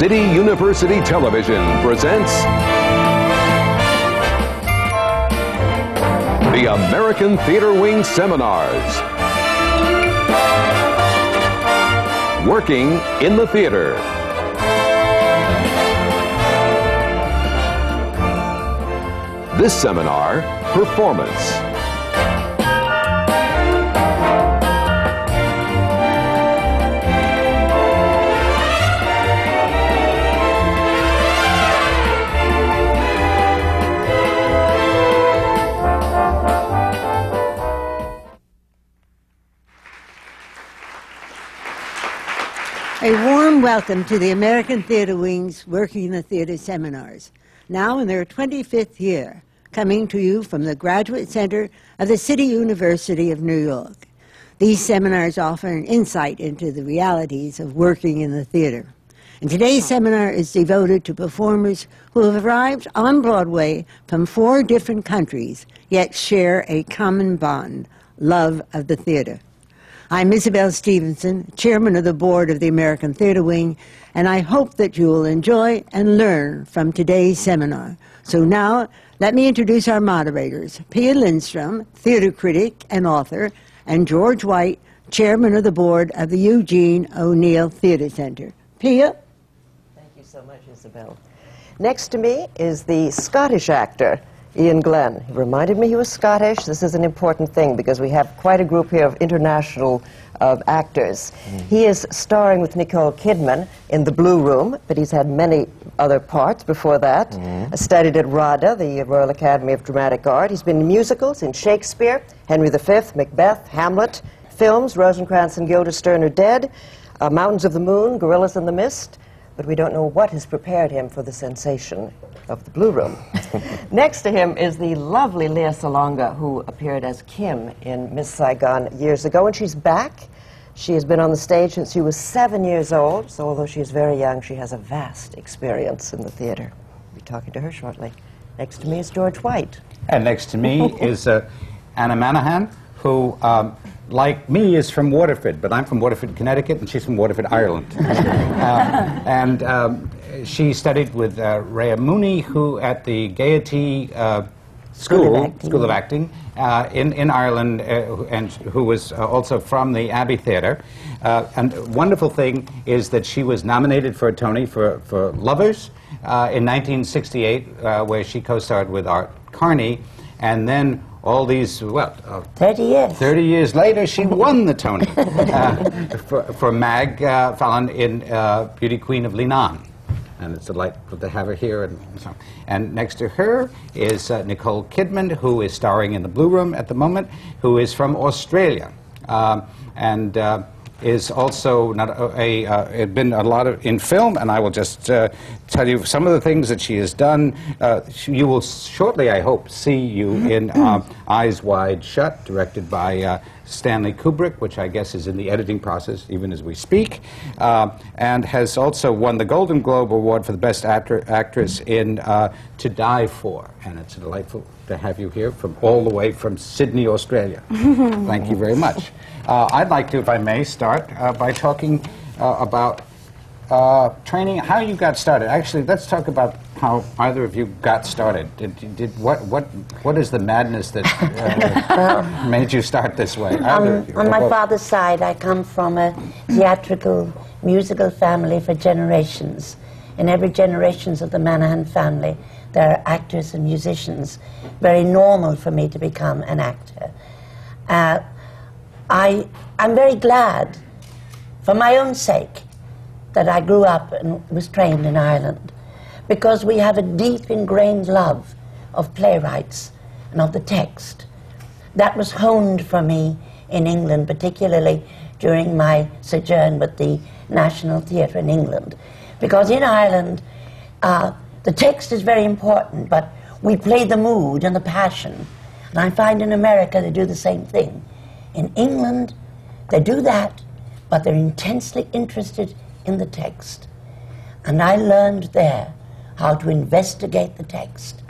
City University Television presents the American Theater Wing Seminars. Working in the Theater. This seminar, Performance. Welcome to the American Theatre Wing's Working in the Theatre seminars, now in their 25th year, coming to you from the Graduate Center of the City University of New York. These seminars offer an insight into the realities of working in the theater. And today's seminar is devoted to performers who have arrived on Broadway from four different countries, yet share a common bond love of the theater. I'm Isabel Stevenson, Chairman of the Board of the American Theatre Wing, and I hope that you will enjoy and learn from today's seminar. So now, let me introduce our moderators, Pia Lindstrom, theater critic and author, and George White, Chairman of the Board of the Eugene O'Neill Theatre Center. Pia? Thank you so much, Isabel. Next to me is the Scottish actor, Iain Glen. He reminded me he was Scottish. This is an important thing because we have quite a group here of international uh, actors. Mm. He is starring with Nicole Kidman in The Blue Room, but he's had many other parts before that. Mm. Studied at RADA, the Royal Academy of Dramatic Art. He's been in musicals, in Shakespeare, Henry V, Macbeth, Hamlet, films, Rosencrantz and Guildenstern are dead, uh, Mountains of the Moon, Gorillas in the Mist, but we don't know what has prepared him for the sensation of the Blue Room. Next to him is the lovely Lea Salonga, who appeared as Kim in Miss Saigon years ago, and she's back. She has been on the stage since she was seven years old, so although she is very young, she has a vast experience in the theater. We'll be talking to her shortly. Next to me is George White. And next to me is uh, Anna Manahan, who, um, like me, is from Waterford, but I'm from Waterford, Connecticut, and she's from Waterford, Ireland. uh, and um, she studied with uh, Ria Mooney, who at the Gaiety uh, School, of School of Acting uh, in, in Ireland, uh, and who was uh, also from the Abbey Theatre. Uh, and wonderful thing is that she was nominated for a Tony for, for Lovers uh, in 1968, uh, where she co-starred with Art Carney, and then all these, well, uh, 30 years. 30 years later, she won the Tony uh, for, for Mag uh, Folan in uh, Beauty Queen of Leenane and it's delightful to have her here. And, so, and next to her is uh, Nicole Kidman, who is starring in the Blue Room at the moment, who is from Australia. Um, and uh, is also not a, a uh, been a lot of in film, and I will just uh, tell you some of the things that she has done. Uh, you will shortly, I hope, see you in uh, Eyes Wide Shut, directed by uh, Stanley Kubrick, which I guess is in the editing process even as we speak, uh, and has also won the Golden Globe Award for the Best actor, Actress in To Die For, and it's a delightful to have you here from all the way from Sydney, Australia. Thank you very much. Uh, I'd like to, if I may, start uh, by talking uh, about uh, training, how you got started. Actually, let's talk about how either of you got started. Did, did what, what, what is the madness that uh, made you start this way? On, on my father's side, I come from a theatrical, musical family for generations. In every generations of the Manahan family, there are actors and musicians. Very normal for me to become an actor. Uh, I, I'm very glad, for my own sake, that I grew up and was trained in Ireland, because we have a deep ingrained love of playwrights and of the text. That was honed for me in England, particularly during my sojourn with the National Theatre in England. Because in Ireland, uh, the text is very important, but we play the mood and the passion. And I find in America they do the same thing. In England, they do that, but they're intensely interested in the text. And I learned there how to investigate the text.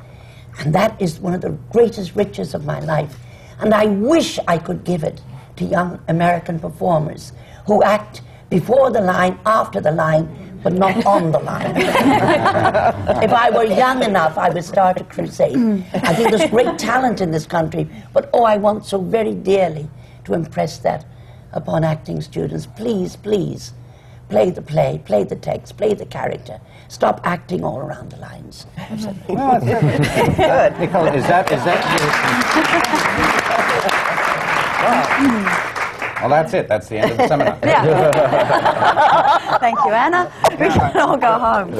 And that is one of the greatest riches of my life. And I wish I could give it to young American performers who act before the line, after the line, but not on the line. if I were young enough, I would start a crusade. Mm. I think there's great talent in this country, but oh, I want so very dearly to impress that upon acting students. Please, please, play the play, play the text, play the character. Stop acting all around the lines. Well, Good. Nicole, is that, is that your... Mm. Well, that's it. That's the end of the seminar. yeah. Thank you, Anna. We can all go home.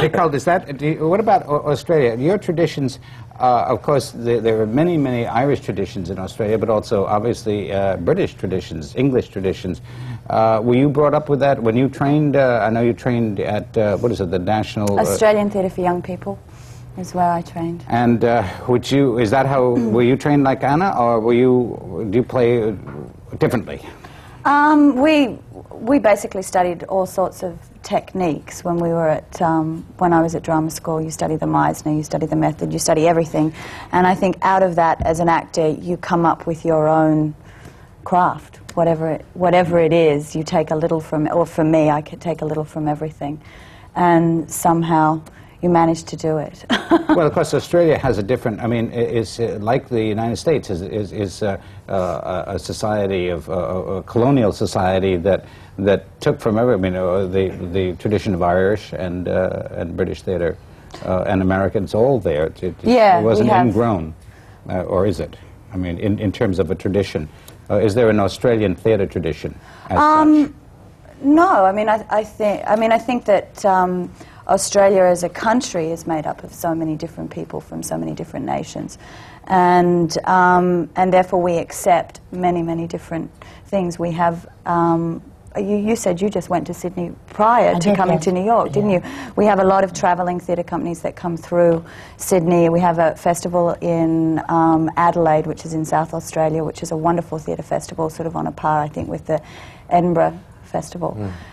Nicole, does that, do you, what about Australia? Your traditions, uh, of course, there, there are many, many Irish traditions in Australia, but also obviously uh, British traditions, English traditions. Uh, were you brought up with that when you trained? Uh, I know you trained at, uh, what is it, the National... uh, Australian Theatre for Young People is where I trained. and uh, would you, is that how, were you trained like Anna, or were you, do you play uh, differently? Um, we we basically studied all sorts of techniques when we were at um, when I was at drama school. You study the Meisner, you study the method, you study everything, and I think out of that, as an actor, you come up with your own craft. Whatever it, whatever it is, you take a little from. Or for me, I could take a little from everything, and somehow you manage to do it. well, of course, Australia has a different. I mean, is uh, like the United States is is, is uh, uh, a society of a colonial society that that took from every. I mean, uh, the the tradition of Irish and uh, and British theatre uh, and Americans all there. It, it, Yeah, it wasn't ingrown, uh, or is it? I mean, in, in terms of a tradition, uh, is there an Australian theatre tradition? Um, such? No, I mean, I, I think, I mean, I think that um, Australia as a country is made up of so many different people from so many different nations, and um, and therefore we accept many, many different things. We have. Um, you, you said you just went to Sydney prior I to coming to New York, didn't you? We have a lot of travelling theatre companies that come through Sydney. We have a festival in um, Adelaide, which is in South Australia, which is a wonderful theatre festival, sort of on a par, I think, with the Edinburgh Festival.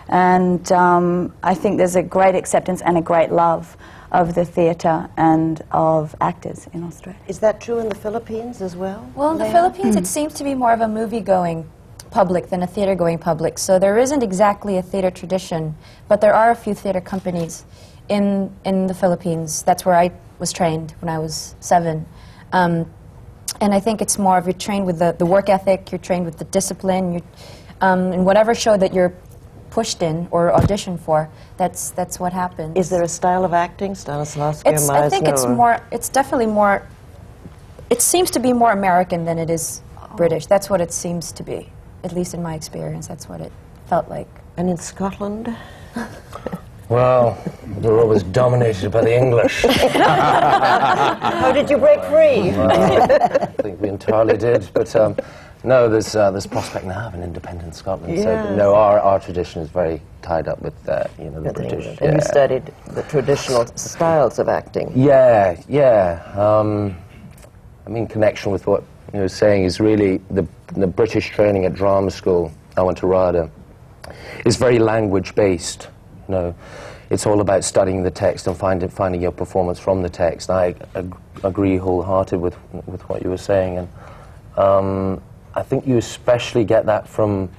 And um, I think there's a great acceptance and a great love of the theatre and of actors in Australia. Is that true in the Philippines as well? Well, in the Philippines, it seems to be more of a movie-going public than a theater-going public. So there isn't exactly a theater tradition, but there are a few theater companies in in the Philippines. That's where I was trained when I was seven. Um, and I think it's more of you're trained with the, the work ethic, you're trained with the discipline, you're, um, and whatever show that you're pushed in or auditioned for, that's that's what happens. Is there a style of acting, Stanislavski It's, or I think it's more. It's definitely more. It seems to be more American than it is British. That's what it seems to be, at least in my experience. That's what it felt like. And in Scotland? Well, we were always dominated by the English. How did you break free? I think we entirely did, but um, no, there's uh, there's prospect now of an independent Scotland. Yeah. So no, our, our tradition is very tied up with uh, you know the With British. England. And you studied the traditional styles of acting. Yeah, yeah. Um, I mean, connection with what you were saying is really the, the British training at drama school. I went to RADA. Is very language based. You know, it's all about studying the text and finding finding your performance from the text. I ag- agree wholehearted with with what you were saying, and um, I think you especially get that from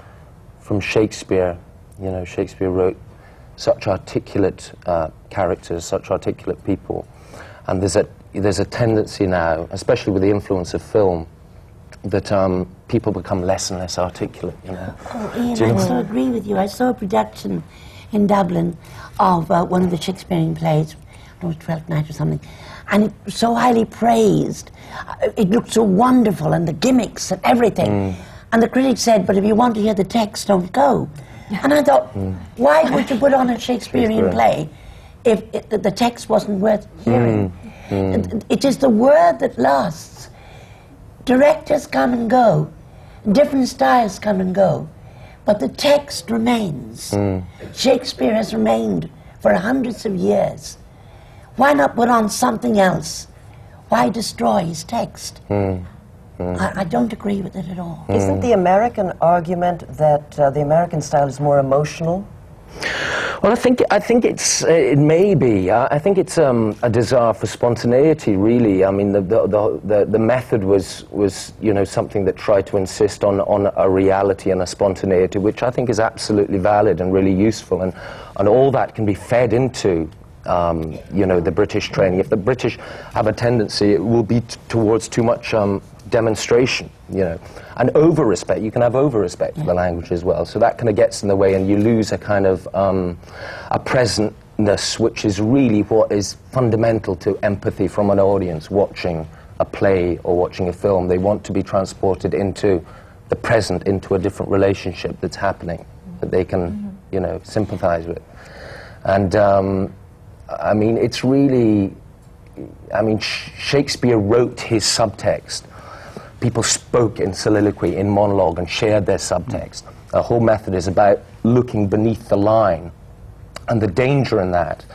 from Shakespeare. You know, Shakespeare wrote such articulate uh, characters, such articulate people, and there's a there's a tendency now, especially with the influence of film, that um, people become less and less articulate. You know. Oh, Iain, Do you I so agree with you. I saw a production in Dublin of uh, one of the Shakespearean plays, it was Twelfth Night or something, and it was so highly praised. Uh, It looked so wonderful, and the gimmicks and everything. Mm. And the critics said, "But if you want to hear the text, don't go." And I thought, why would you put on a Shakespearean Mm. Shakespeare. play if it, the, the text wasn't worth hearing? Mm. It, it is the word that lasts. Directors come and go, different styles come and go, but the text remains. Shakespeare has remained for hundreds of years. Why not put on something else? Why destroy his text? I, I don't agree with it at all. Isn't the American argument that uh, the American style is more emotional? Well, I think I think it's uh, it may be. I think it's um, a desire for spontaneity. Really, I mean, the, the the, the the method was was you know something that tried to insist on on a reality and a spontaneity, which I think is absolutely valid and really useful, and and all that can be fed into. Um, you know the British training. If the British have a tendency, it will be t- towards too much um, demonstration, you know, and over respect. You can have over respect for the language as well. So that kind of gets in the way, and you lose a kind of um, a presentness, which is really what is fundamental to empathy from an audience watching a play or watching a film. They want to be transported into the present, into a different relationship that's happening that they can, you know, sympathize with. And um, I mean, it's really I mean, Sh- Shakespeare wrote his subtext. People spoke in soliloquy, in monologue, and shared their subtext. The whole method is about looking beneath the line. And the danger in that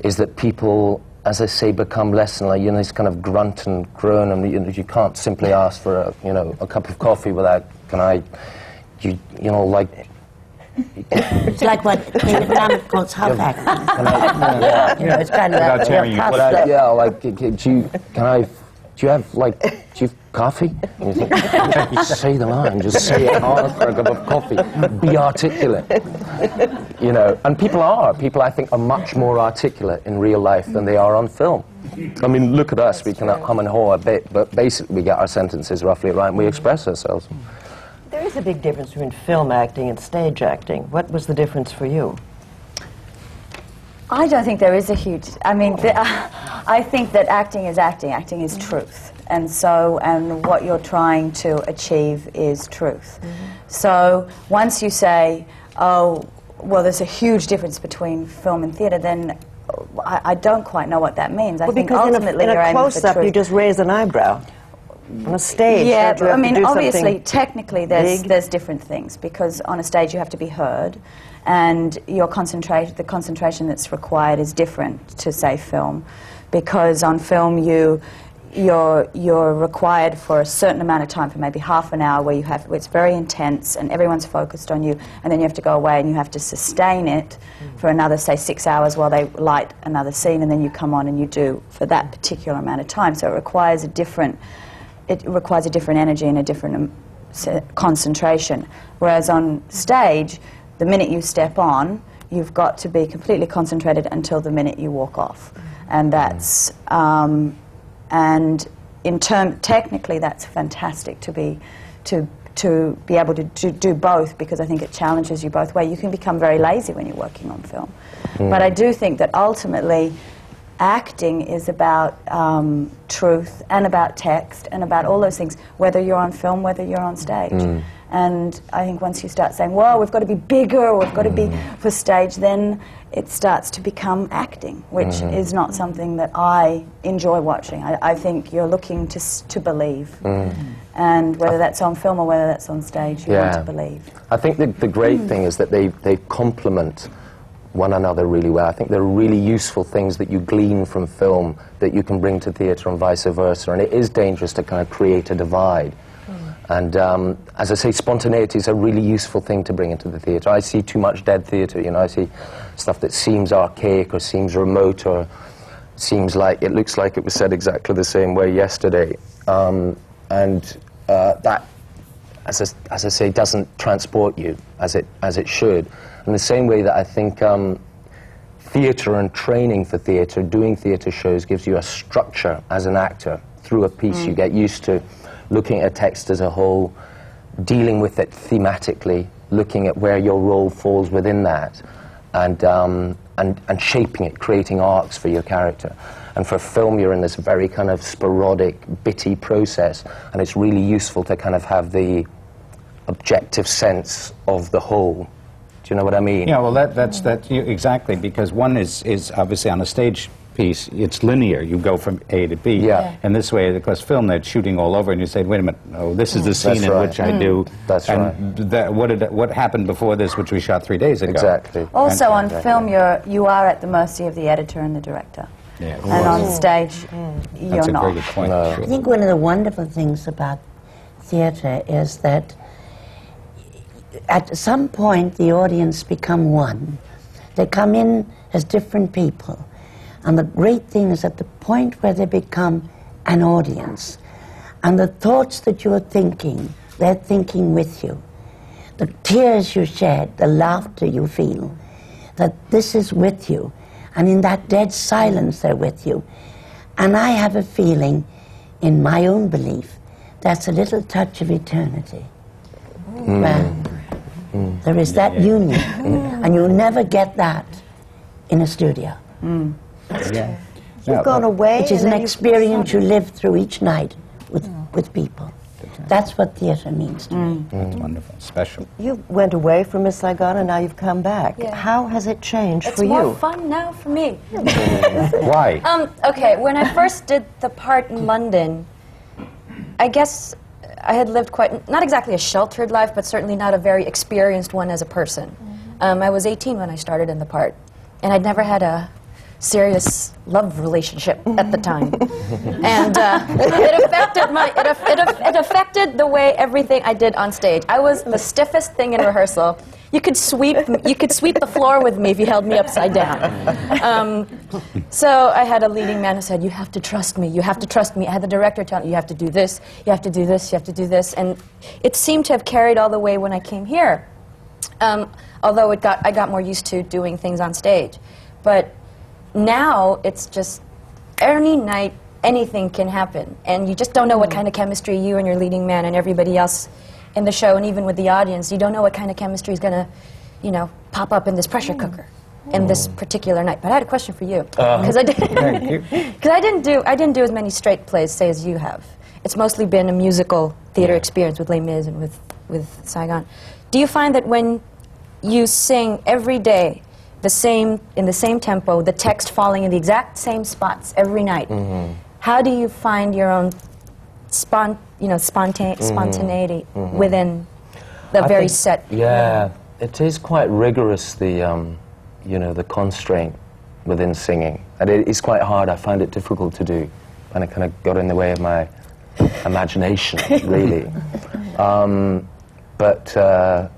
is that people, as I say, become less and like, you know, this kind of grunt and groan, and you, know, you can't simply ask for a, you know, a cup of coffee without, can I, you, you know, like, It's like what David Mamet calls half acting. yeah. You know, it's kind of Without that tearing you half I, yeah, like, c- c- do you, can I, do you have, like, do you have coffee? And you think, just say the line, just say it hard for a cup of coffee. Be articulate. You know, and people are. People, I think, are much more articulate in real life than they are on film. I mean, look at us, we can hum and haw a bit, but basically we get our sentences roughly right and we express ourselves. There is a big difference between film acting and stage acting. What was the difference for you? I don't think there is a huge. I mean, the, I think that acting is acting. Acting is truth, and so and what you're trying to achieve is truth. Mm-hmm. So once you say, "Oh, well," there's a huge difference between film and theatre, then I, I don't quite know what that means. I Well, think because in a, ultimately in you're a aiming for close-up, truth. you just raise an eyebrow. On a stage, Yeah, don't you but, I mean, obviously, technically, there's big? there's different things because on a stage you have to be heard, and your concentration, the concentration that's required is different to say film, because on film you. You're, you're required for a certain amount of time, for maybe half an hour, where you have where it's very intense and everyone's focused on you, and then you have to go away and you have to sustain it mm. for another, say, six hours while they light another scene, and then you come on and you do for that particular amount of time. So it requires a different it requires a different energy and a different um, concentration. Whereas on stage, the minute you step on, you've got to be completely concentrated until the minute you walk off, and that's um, and in term technically that's fantastic to be to to be able to do, do both because I think it challenges you both ways. You can become very lazy when you're working on film, but I do think that ultimately acting is about um, truth and about text and about all those things, whether you're on film, whether you're on stage. Mm. And I think once you start saying, "Well, we've got to be bigger," or "We've got to be mm. for stage," then it starts to become acting, which mm. is not something that I enjoy watching. I, I think you're looking to s- to believe, and whether that's on film or whether that's on stage, you want to believe. I think the, the great thing is that they, they complement one another really well. I think they're really useful things that you glean from film that you can bring to theatre and vice versa. And it is dangerous to kind of create a divide. And um, as I say, spontaneity is a really useful thing to bring into the theatre. I see too much dead theatre, you know, I see stuff that seems archaic or seems remote or seems like it looks like it was said exactly the same way yesterday. Um, and uh, that as I, as I say, doesn't transport you as it, as it should. In the same way that I think um, theatre and training for theatre, doing theatre shows, gives you a structure as an actor. Through a piece, you get used to looking at a text as a whole, dealing with it thematically, looking at where your role falls within that, and, um, and, and shaping it, creating arcs for your character. And for film, you're in this very kind of sporadic, bitty process, and it's really useful to kind of have the objective sense of the whole. Do you know what I mean? Yeah, well, that, that's that you, exactly because one is is obviously on a stage piece. It's linear. You go from A to B. Yeah. Yeah. And this way, of course, film they're shooting all over, and you say, "Wait a minute, oh, this is the scene That's in right. which I mm. do." That's and That, what did what happened before this, which we shot three days ago? Exactly. Also, on Exactly. film, you're you are at the mercy of the editor and the director, Yeah. and on stage, mm. you're That's a not. very good point. No. I think one of the wonderful things about theatre is that at some point the audience become one. They come in as different people. And the great thing is at the point where they become an audience, and the thoughts that you're thinking, they're thinking with you. The tears you shed, the laughter you feel, that this is with you. And in that dead silence, they're with you. And I have a feeling, in my own belief, that's a little touch of eternity. Hmm. Where There is that union, mm. and you'll never get that in a studio. Mm. Yeah. You've gone away. Which is an experience you live through each night with, mm. with people. That's what theatre means to me. It's wonderful, special. You went away from Miss Saigon and now you've come back. Yeah. How has it changed It's for more you? fun now for me. Why? Um, okay, when I first did the part in London, I guess I had lived quite, not exactly a sheltered life, but certainly not a very experienced one as a person. Um, I was 18 when I started in the part, and I'd never had a serious love relationship at the time. and uh, it affected my, it, it, it affected the way everything I did on stage. I was the stiffest thing in rehearsal. You could sweep, you could sweep the floor with me if you held me upside down. Um, so I had a leading man who said, "You have to trust me. You have to trust me." I had the director tell me, "You have to do this. You have to do this. You have to do this." And it seemed to have carried all the way when I came here. Um, although it got, I got more used to doing things on stage, but now it's just any night anything can happen, and you just don't know what kind of chemistry you and your leading man and everybody else in the show, and even with the audience, you don't know what kind of chemistry is going to, you know, pop up in this pressure hmm. cooker in this hmm. particular night. But I had a question for you uh, because I didn't because I didn't do I didn't do as many straight plays, say, as you have. It's mostly been a musical theater experience with Les Mis and with with Saigon. Do you find that when you sing every day the same in the same tempo, the text falling in the exact same spots every night? Mm-hmm. How do you find your own spon, you know, sponta- spontaneity within the I very think- set? Yeah, it is quite rigorous. The um, you know the constraint within singing, and it is quite hard. I find it difficult to do, and it kind of got in the way of my imagination, really. Um, but uh,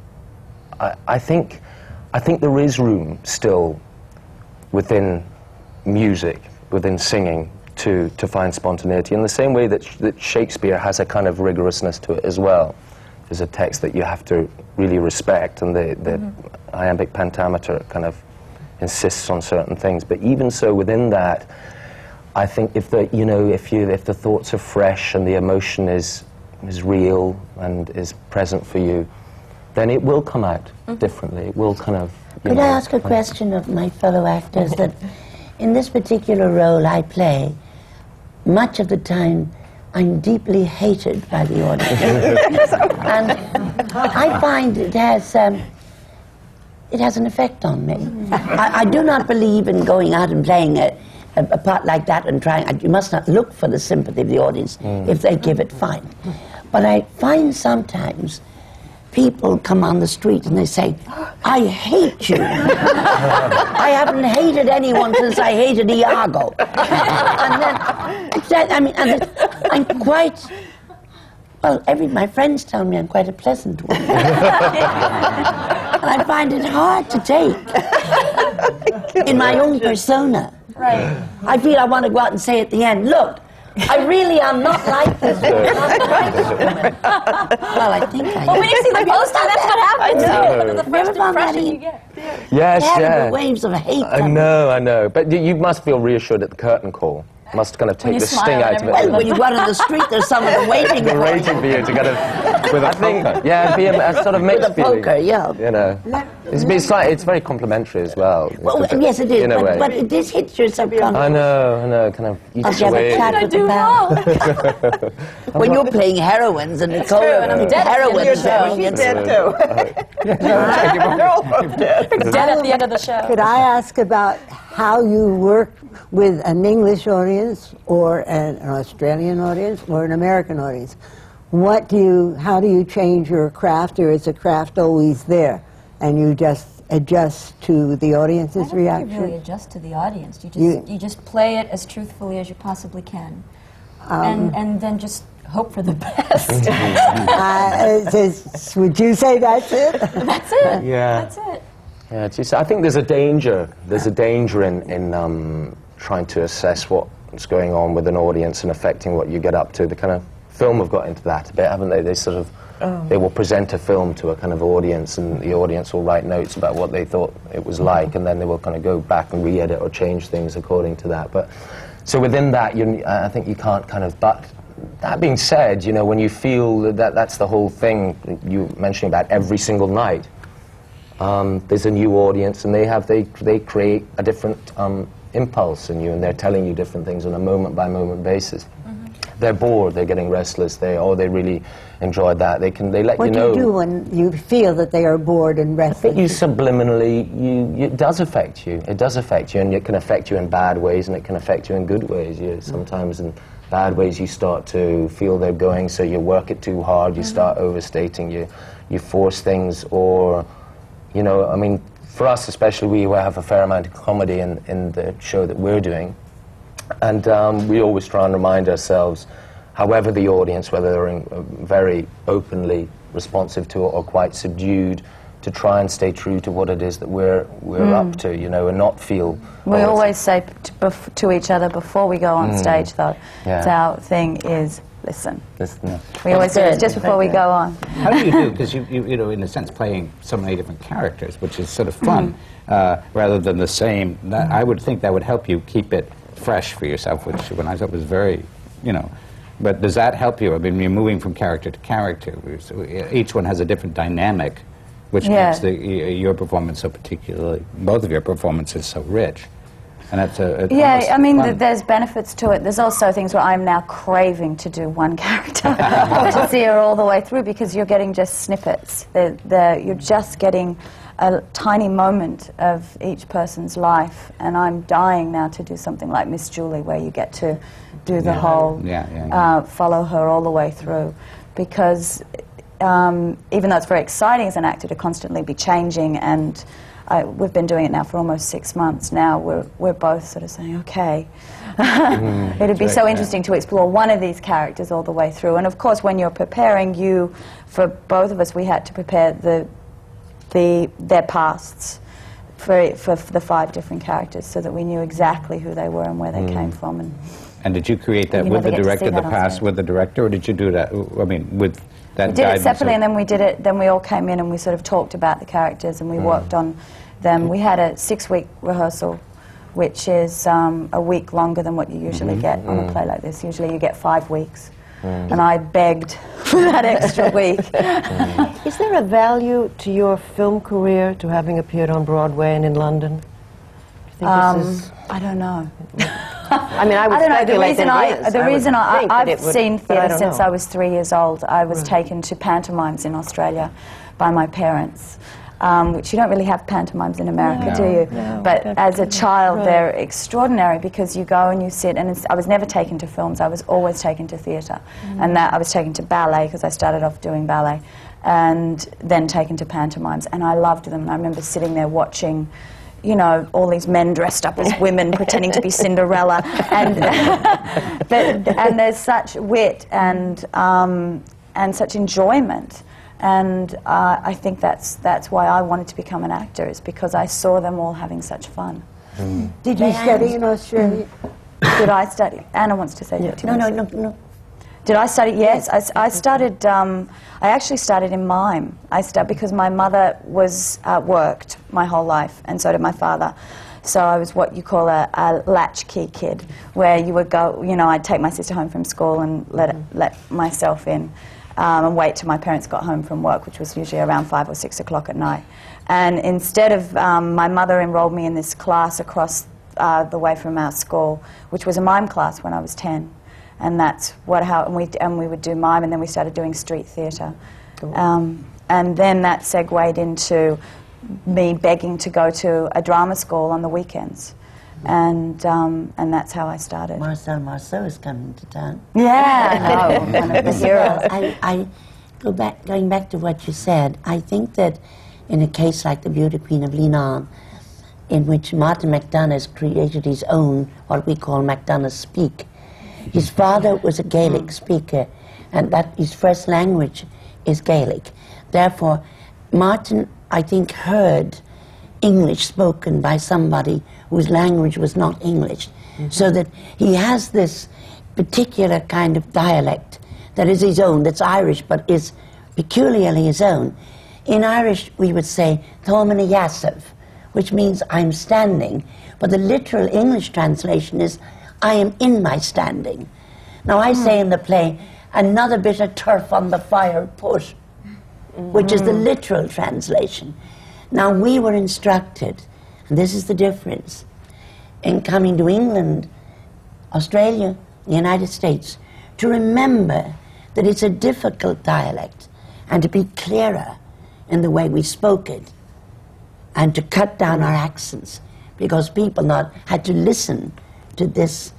I, I think I think there is room still within music, within singing, to, to find spontaneity in the same way that, sh- that Shakespeare has a kind of rigorousness to it as well. There's a text that you have to really respect, and the, the mm-hmm. iambic pentameter kind of insists on certain things. But even so, within that, I think if the you know if you if the thoughts are fresh and the emotion is is real and is present for you, then it will come out mm-hmm. differently. It will kind of. Could know, I ask a question of my fellow actors that in this particular role I play, much of the time I'm deeply hated by the audience. and I find it has, um, it has an effect on me. I, I do not believe in going out and playing a, a, a part like that and trying, you must not look for the sympathy of the audience. If they give it, fine. But I find sometimes people come on the street and they say, I hate you. I haven't hated anyone since I hated Iago. and then, that, I mean, and I'm quite, well, every, my friends tell me I'm quite a pleasant one. and I find it hard to take in my own persona. Right. I feel I want to go out and say at the end, look, I really am not like this woman. I'm not like this woman. well, I think I am. Well, when you see the poster, that's what happens. know. The you first found that impression you get. Yes, terrible yeah. waves of hate. I know, I know. But you, you must feel reassured at the curtain call. Must kind of take you the sting out of it. Well, when you go out on the street, there's someone waiting They're for you. waiting for you to kind of. With a I think, poker. yeah, be a, a sort of mixed a feeling. poker, yeah. You know, it's, it's, like, it's very complimentary as well. Well, It's yes, it is, In a way. but, but it this hits your subconscious. I know, I know, kind of I'll eats have a away. chat I do the know. When you're playing heroines and Nicole true, and I'm dead at the end of the heroines, show. having Dead too. Dead at the end of the show. Could I ask about how you work with an English audience or an, an Australian audience or an American audience? What do you, how do you change your craft or is the craft always there and you just adjust to the audience's don't you reaction? really adjust to the audience. You just You- you, just play it as truthfully as you possibly can, Um, and and then just hope for the best. uh, is- is- would you say that's it? that's it. Yeah. That's it. Yeah, it's just, I think there's a danger. There's a danger in, in um, trying to assess what's going on with an audience and affecting what you get up to. The kind of film have got into that a bit, haven't they? They sort of they will present a film to a kind of audience, and the audience will write notes about what they thought it was like, and then they will kind of go back and re-edit or change things according to that. But so within that, you, I think you can't kind of. But that being said, you know, when you feel that that's the whole thing you mentioning about every single night um, there's a new audience and they have they, they create a different um, impulse in you and they're telling you different things on a moment by moment basis mm-hmm. they're bored they're getting restless they oh they really enjoyed that they can they let What you do you do when you feel that they are bored and think you restless? subliminally, you, you, it does affect you. It does affect you, and it can affect you in bad ways, and it can affect you in good ways. You, mm-hmm. sometimes in bad ways, you start to feel they're going, so you work it too hard. You mm-hmm. start overstating. You, you force things, or you know, I mean, for us especially, we have a fair amount of comedy in, in the show that we're doing, and um, we always try and remind ourselves, however the audience, whether they're in, uh, very openly responsive to it or quite subdued, to try and stay true to what it is that we're, we're up to, you know, and not feel... We oh, always say p- to, bef- to each other before we go on stage, though, Yeah. our thing is listen. this- no. We always do it just before we go on. How do you do? Because you, you, you know, in a sense, playing so many different characters, which is sort of fun, uh, rather than the same. That, I would think that would help you keep it fresh for yourself, which when I thought was very, you know. But does that help you? I mean, you're moving from character to character. So each one has a different dynamic, which Yeah. makes the, your performance so particularly, both of your performances so rich. And that's a, Yeah, I mean, th- there's benefits to it. There's also things where I'm now craving to do one character to see her all the way through because you're getting just snippets. They're, they're, you're just getting a tiny moment of each person's life, and I'm dying now to do something like Miss Julie, where you get to do the Yeah. whole, Yeah, yeah, yeah. Uh, follow her all the way through, because um, even though it's very exciting as an actor to constantly be changing and I, we've been doing it now for almost six months now. We're, we're both sort of saying, okay. Mm, It'd be so interesting to explore one of these characters all the way through. And of course, when you're preparing, you, for both of us, we had to prepare the, the, their pasts for, for, for the five different characters so that we knew exactly who they were and where they mm. came from. And And did you create that You with the director, the past with the director, or did you do that, I mean, with that we did it separately, and then we did it. Then we all came in and we sort of talked about the characters and we mm. worked on them. We had a six-week rehearsal, which is um, a week longer than what you usually mm-hmm. get on a mm. play like this. Usually, you get five weeks, mm. and I begged for that extra week. Is there a value to your film career to having appeared on Broadway and in London? Do you think Um, this is, I don't know. I mean, I would I don't know. The reason I, the I reason I, I've would, seen theatre since know. I was three years old. I was taken to pantomimes in Australia by my parents. Um, which you don't really have pantomimes in America, do you? but as a child, they're extraordinary because you go and you sit, and it's, I was never taken to films. I was always taken to theatre, and that I was taken to ballet because I started off doing ballet, and then taken to pantomimes, and I loved them. And I remember sitting there watching you know, all these men dressed up as women pretending to be Cinderella, and but, and there's such wit and um, and such enjoyment, and uh, I think that's that's why I wanted to become an actor is because I saw them all having such fun. Did you study in Australia? Did I study? Anna wants to say that. No, no, no, no. Did I study? Yes, I, I studied. Um, I actually started in mime. I started because my mother was uh, worked my whole life, and so did my father. So I was what you call a, a latchkey kid, where you would go. You know, I'd take my sister home from school and let it, let myself in, um, and wait till my parents got home from work, which was usually around five or six o'clock at night. And instead of um, my mother enrolled me in this class across uh, the way from our school, which was a mime class when I was ten and that's what how and we and we would do mime, and then we started doing street theatre, um, and then that segued into me begging to go to a drama school on the weekends, and um, and that's how I started. Marcel Marceau is coming to town. Yeah, no, one of the heroes. I, I go back, going back to what you said. I think that in a case like the Beauty Queen of Leenane, in which Martin McDonagh has created his own what we call McDonough speak. His father was a Gaelic hmm. speaker, and that his first language is Gaelic. Therefore, Martin, I think, heard English spoken by somebody whose language was not English. Mm-hmm. So that he has this particular kind of dialect that is his own, that's Irish, but is peculiarly his own. In Irish, we would say, Thomini Yasav, which means I'm standing. But the literal English translation is, I am in my standing. Now, I say in the play, another bit of turf on the fire put, which is the mm. literal translation. Now, we were instructed, and this is the difference, in coming to England, Australia, the United States, to remember that it's a difficult dialect and to be clearer in the way we spoke it and to cut down our accents because people not had to listen to this.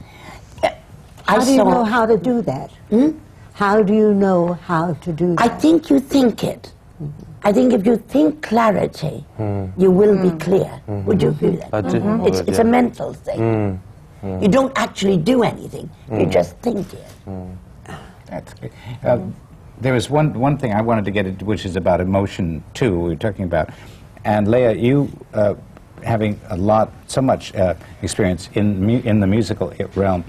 I How do you saw- know how to do that? Hmm? How do you know how to do that? I think you think it. I think if you think clarity, hmm. you will be hmm. clear. Would you agree with that? I do, mm-hmm. It's, it's yeah. a mental thing. You don't actually do anything. You just think it. That's good. Uh, there was one, one thing I wanted to get into, which is about emotion, too, we were talking about. And Lea, you, uh, having a lot, so much uh, experience in, mu- in the musical i- realm,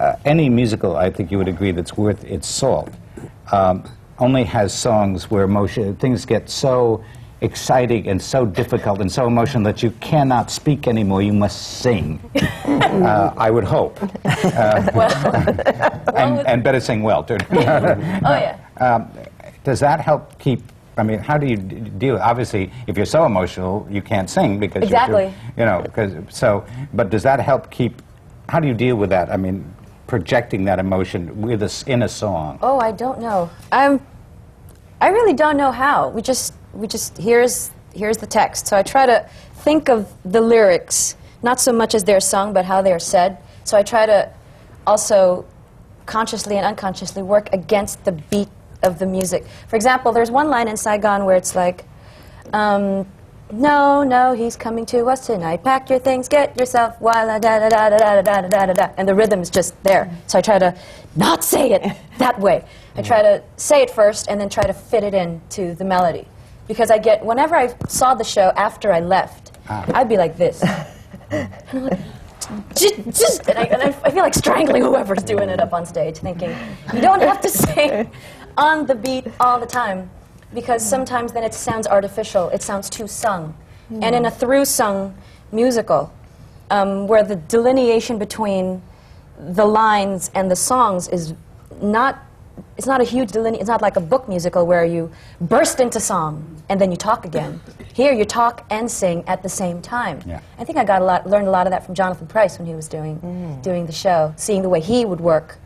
uh, any musical, I think you would agree, that's worth its salt, um, only has songs where emotion, things get so exciting and so difficult and so emotional that you cannot speak anymore, you must sing. uh, I would hope. and, and better sing well, too. Oh yeah. Um, does that help keep? I mean, how do you d- deal? Obviously, if you're so emotional, you can't sing because Exactly. You're too, you know, because so. But does that help keep? How do you deal with that? I mean, projecting that emotion with us in a song. Oh, I don't know. I'm. I really don't know how. We just we just here's here's the text. So I try to think of the lyrics, not so much as they're sung, but how they're said. So I try to also consciously and unconsciously work against the beat of the music. For example, there's one line in Saigon where it's like. Um, no, no, he's coming to us tonight. Pack your things, get yourself, wala da da da da da da da da da da. And the rhythm is just there. So I try to not say it that way. I try to say it first and then try to fit it into the melody. Because I get, whenever I saw the show after I left, ah. I'd be like this. just, just, and, I, and I, I feel like strangling whoever's doing it up on stage, thinking, you don't have to sing on the beat all the time, because sometimes then it sounds artificial, it sounds too sung. And in a through sung musical, um, where the delineation between the lines and the songs is not it's not a huge delineation. It's not like a book musical where you burst into song and then you talk again. Here, you talk and sing at the same time. Yeah. I think I got a lot, learned a lot of that from Jonathan Pryce when he was doing doing the show, seeing the way he would work.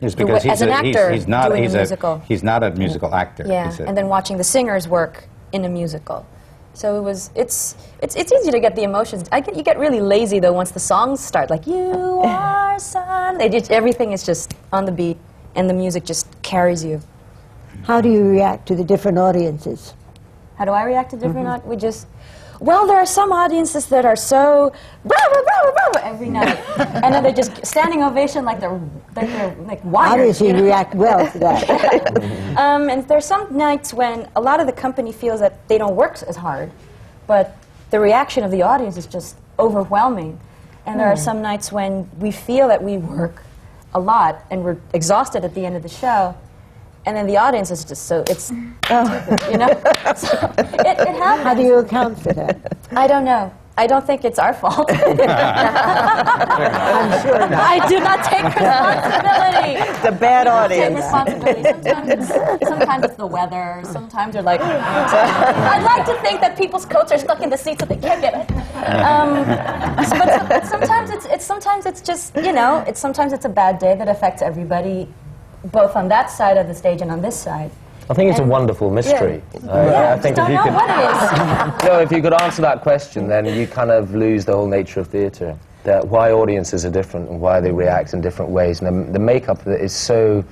It's the because he's as an a, he's- actor he's, not doing he's a musical. he's not a musical actor. Yeah, a- and then watching the singers work in a musical. So it was. It's it's it's easy to get the emotions. I get you get really lazy though once the songs start. Like you are sun. They just everything is just on the beat, and the music just carries you. How do you react to the different audiences? How do I react to different? Mm-hmm. aud- We just. Well, there are some audiences that are so rah, rah, every night, and then they're just standing ovation like they're like they're like wires. Obviously, you know? react well to that. Um, and there's some nights when a lot of the company feels that they don't work as hard, but the reaction of the audience is just overwhelming. And there are some nights when we feel that we work a lot and we're exhausted at the end of the show, and then the audience is just so it's you know so it happens. How do you account for that? I don't know. I don't think it's our fault. I'm sure not. I do not take responsibility. The bad Take audience. responsibility. Sometimes it's, sometimes it's the weather. Sometimes you're like, I'd like to think that people's coats are stuck in the seats so they can't get it. Um, but sometimes it's, it's sometimes it's just you know it's sometimes it's a bad day that affects everybody, both on that side of the stage and on this side. I think it's a wonderful mystery. Uh, Yeah, I think if you could, what it is. no, if you could answer that question, then you kind of lose the whole nature of theatre. That why audiences are different and why they react in different ways, and the, the makeup that is so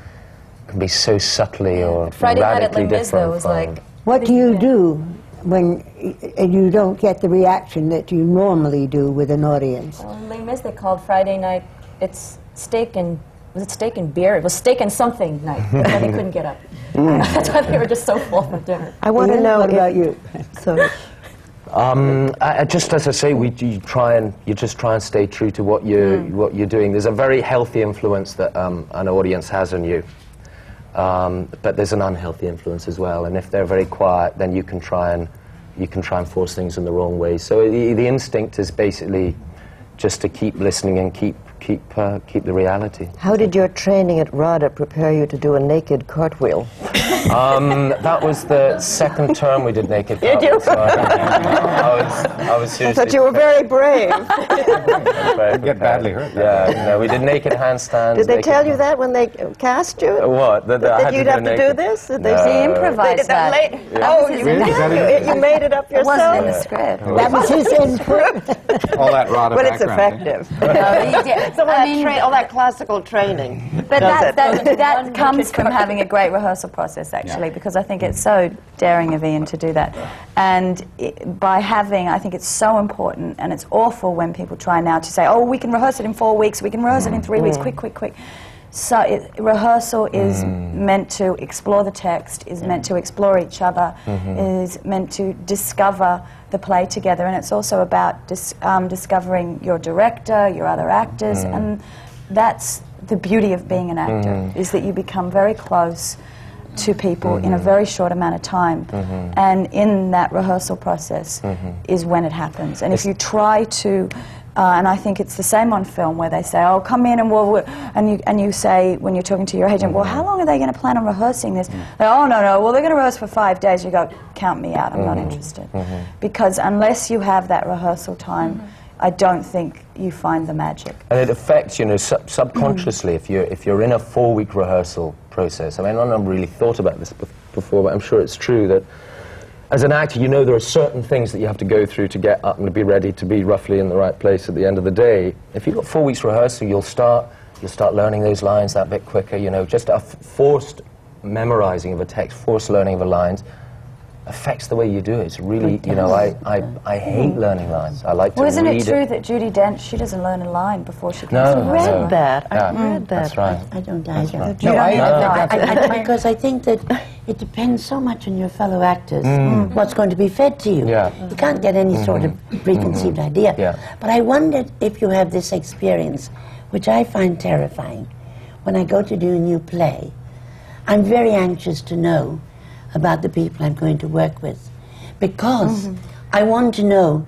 can be so subtly or Friday night at radically different. was like What do you do when y- you don't get the reaction that you normally do with an audience? Well, in Les Mis, they called Friday night, it's steak and, was it steak and beer? It was steak and something night. and they couldn't get up. That's why they were just so full for dinner. I want to know What about you? So, Um, I, I just as I say, we you try and you just try and stay true to what you Mm. what you're doing. There's a very healthy influence that um, an audience has on you, um, but there's an unhealthy influence as well. And if they're very quiet, then you can try and you can try and force things in the wrong way. So the, the instinct is basically just to keep listening and keep keep uh, keep the reality. How did your training at RADA prepare you to do a naked cartwheel? Um, that was the second term we did naked. Did you? So I, I was I was I seriously. thought you were very brave. very Get badly hurt. Yeah, no, we did naked handstands. Did they tell you that when they cast you? Uh, What? That, that I That had you'd to have to do this? Did they No. say He improvised They did that. late- That Oh, you, Really? Is that you, it? you made it up It yourself? wasn't in the script. That was his input. All that rod But it's background. eh? effective. No. So all, I that mean, tra- all that classical training. But that, that, that comes from having a great rehearsal process, actually, Yeah. because I think it's so daring of Iain to do that. And i by having, I think it's so important, and it's awful when people try now to say, oh, we can rehearse it in four weeks, we can rehearse it in three weeks, mm. quick, quick, quick. So it, rehearsal is mm. meant to explore the text, is meant to explore each other, mm-hmm. is meant to discover the play together, and it's also about dis- um, discovering your director, your other actors, mm. and that's the beauty of being an actor, mm-hmm. is that you become very close to people in a mm-hmm. very short amount of time, and in that rehearsal process is when it happens. And if you try to uh, and I think it's the same on film where they say, "Oh, come in and we'll," we'll-" and you and you say when you're talking to your agent, "Well, how long are they going to plan on rehearsing this?" Mm. They, "Oh, no, no. Well, they're going to rehearse for five days." You go, "Count me out. I'm not mm-hmm. interested," mm-hmm. because unless you have that rehearsal time, mm-hmm. I don't think you find the magic. And it affects, you know, sub- subconsciously if you're, if you're in a four week rehearsal process. I mean, I've not really thought about this bef- before, but I'm sure it's true that as an actor, you know there are certain things that you have to go through to get up and to be ready to be roughly in the right place at the end of the day. If you've got four weeks rehearsal, you'll start, you'll start learning those lines that bit quicker, you know, just a forced memorizing of a text, forced learning of a lines affects the way you do it. It's really, you know, I, I, I hate mm. learning lines. I like to Well, isn't it true that Judi Dench she doesn't learn a line before she comes No, to no. rehearsal? read that. I Yeah, read that. That's right. I don't either. right. You don't I- need I a think line. I, I, because I think that it depends so much on your fellow actors, mm. Mm. what's going to be fed to you. Yeah. You can't get any sort of mm-hmm. preconceived mm-hmm. idea. Yeah. But I wondered if you have this experience, which I find terrifying. When I go to do a new play, I'm very anxious to know about the people I'm going to work with because I want to know